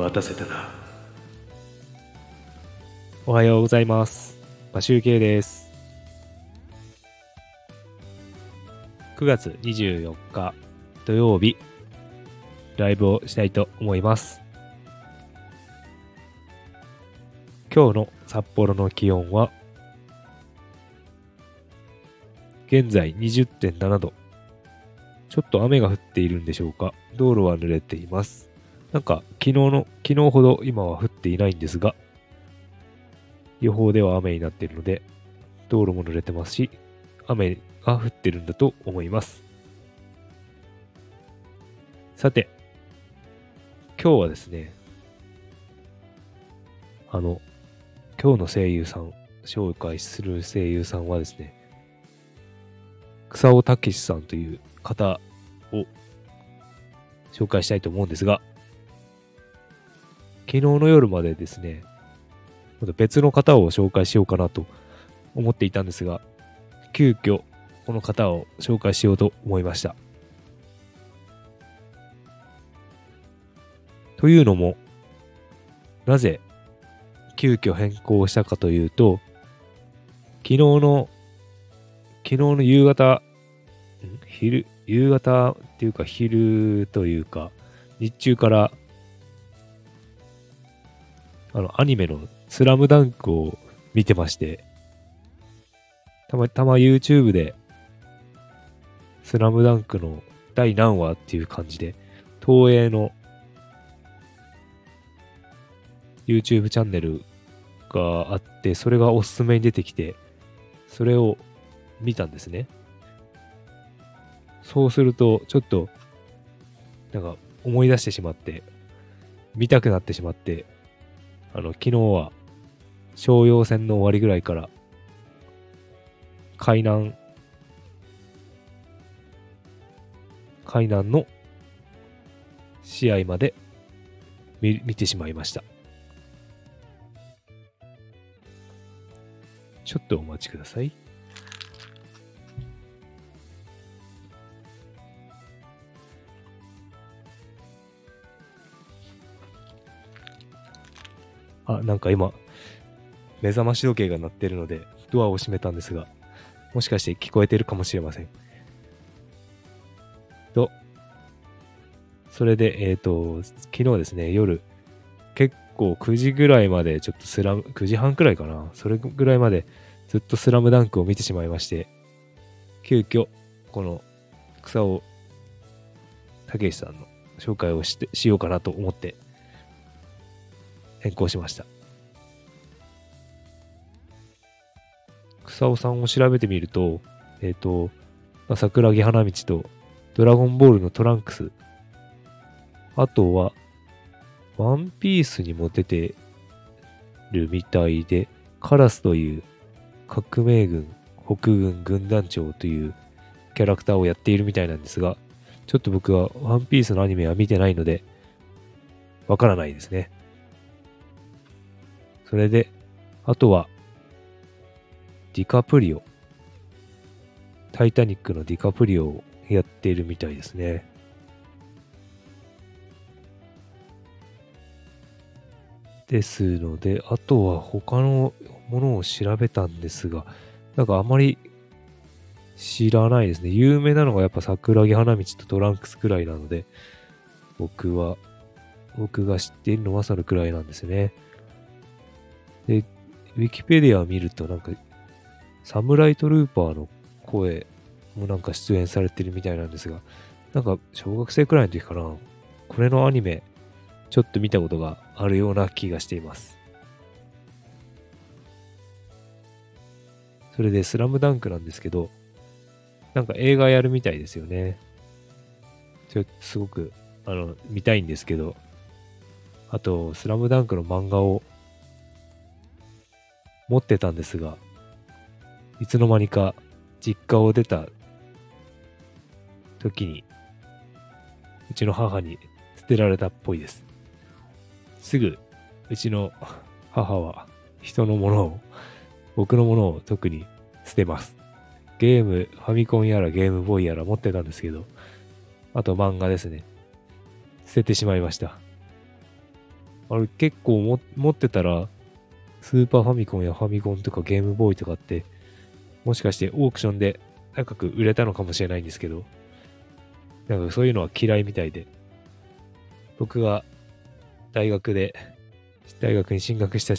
待たせたな。おはようございます。マシュです。9月24日土曜日、ライブをしたいと思います。今日の札幌の気温は、現在20.7度。ちょっと雨が降っているんでしょうか。道路は濡れています。なんか昨日の、昨日ほど今は降っていないんですが、予報では雨になっているので、道路も濡れてますし、雨が降ってるんだと思います。さて、今日はですね、あの、今日の声優さん、紹介する声優さんはですね、草尾武さんという方を紹介したいと思うんですが、昨日の夜までですね、また別の方を紹介しようかなと思っていたんですが、急遽この方を紹介しようと思いました。というのも、なぜ急遽変更したかというと、昨日の、昨日の夕方、昼、夕方っていうか昼というか、日中から、あの、アニメのスラムダンクを見てまして、たまたま YouTube で、スラムダンクの第何話っていう感じで、東映の YouTube チャンネルがあって、それがおすすめに出てきて、それを見たんですね。そうすると、ちょっと、なんか思い出してしまって、見たくなってしまって、あの、昨日は、商用戦の終わりぐらいから、海南、海南の試合まで見見てしまいました。ちょっとお待ちください。あ、なんか今、目覚まし時計が鳴ってるので、ドアを閉めたんですが、もしかして聞こえてるかもしれません。と、それで、えっ、と、昨日ですね、夜、結構9時ぐらいまでちょっとスラム、9時半くらいかな、それぐらいまでずっとスラムダンクを見てしまいまして、急遽、この草尾武さんの紹介をしてしようかなと思って変更しました。草尾さんを調べてみると、えっ、と、ま桜木花道とドラゴンボールのトランクス、あとは、ワンピースにも出てるみたいで、カラスという革命軍、北軍軍団長というキャラクターをやっているみたいなんですが、ちょっと僕はワンピースのアニメは見てないので、わからないですね。それで、あとは、ディカプリオ。タイタニックのディカプリオをやっているみたいですね。ですので、あとは他のものを調べたんですが、なんかあまり知らないですね。有名なのがやっぱ桜木花道とトランクスくらいなので、僕は、僕が知っているのはそれくらいなんですね。で、ウィキペディアを見るとなんか、サムライトルーパーの声もなんか出演されてるみたいなんですが、なんか小学生くらいの時かな、これのアニメ、ちょっと見たことがあるような気がしています。それで、スラムダンクなんですけど、なんか映画やるみたいですよね。ちょすごく、あの、見たいんですけど、あと、スラムダンクの漫画を持ってたんですが、いつの間にか実家を出た時に、うちの母に捨てられたっぽいです。すぐ、うちの母は人のものを、僕のものを特に捨てます。ゲーム、ファミコンやらゲームボーイやら持ってたんですけど、あと漫画ですね。捨ててしまいました。あれ結構も持ってたら、スーパーファミコンやファミコンとかゲームボーイとかって、もしかしてオークションで高く売れたのかもしれないんですけど、なんかそういうのは嫌いみたいで、僕が大学で、大学に進学した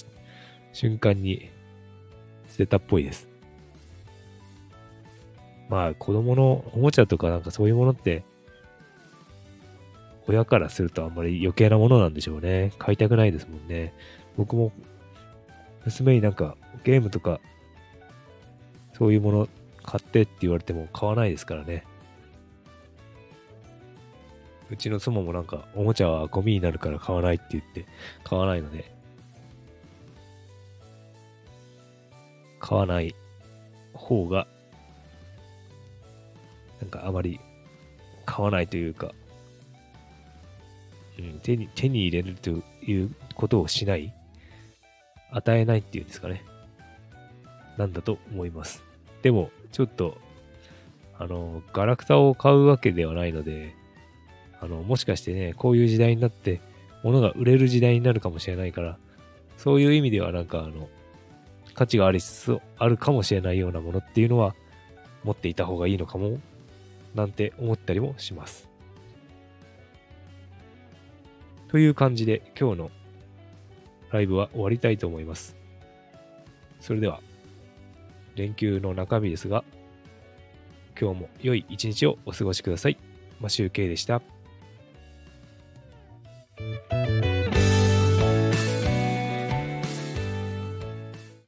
瞬間に捨てたっぽいです。まあ子供のおもちゃとかなんかそういうものって、親からするとあんまり余計なものなんでしょうね。買いたくないですもんね。僕も娘になんかゲームとかそういうもの買ってって言われても買わないですからね。うちの妻もなんかおもちゃはゴミになるから買わないって言って買わないので、買わない方が、なんかあまり買わないというか、うん、手に、手に入れるということをしない、与えないっていうんですかね。なんだと思います。でも、ちょっと、あの、ガラクタを買うわけではないので、あの、もしかしてね、こういう時代になって、物が売れる時代になるかもしれないから、そういう意味ではなんかあの、価値がありつつあるかもしれないようなものっていうのは、持っていた方がいいのかも、なんて思ったりもします。という感じで今日のライブは終わりたいと思います。それでは、連休の中身ですが、今日も良い一日をお過ごしください。マシュウケイでした。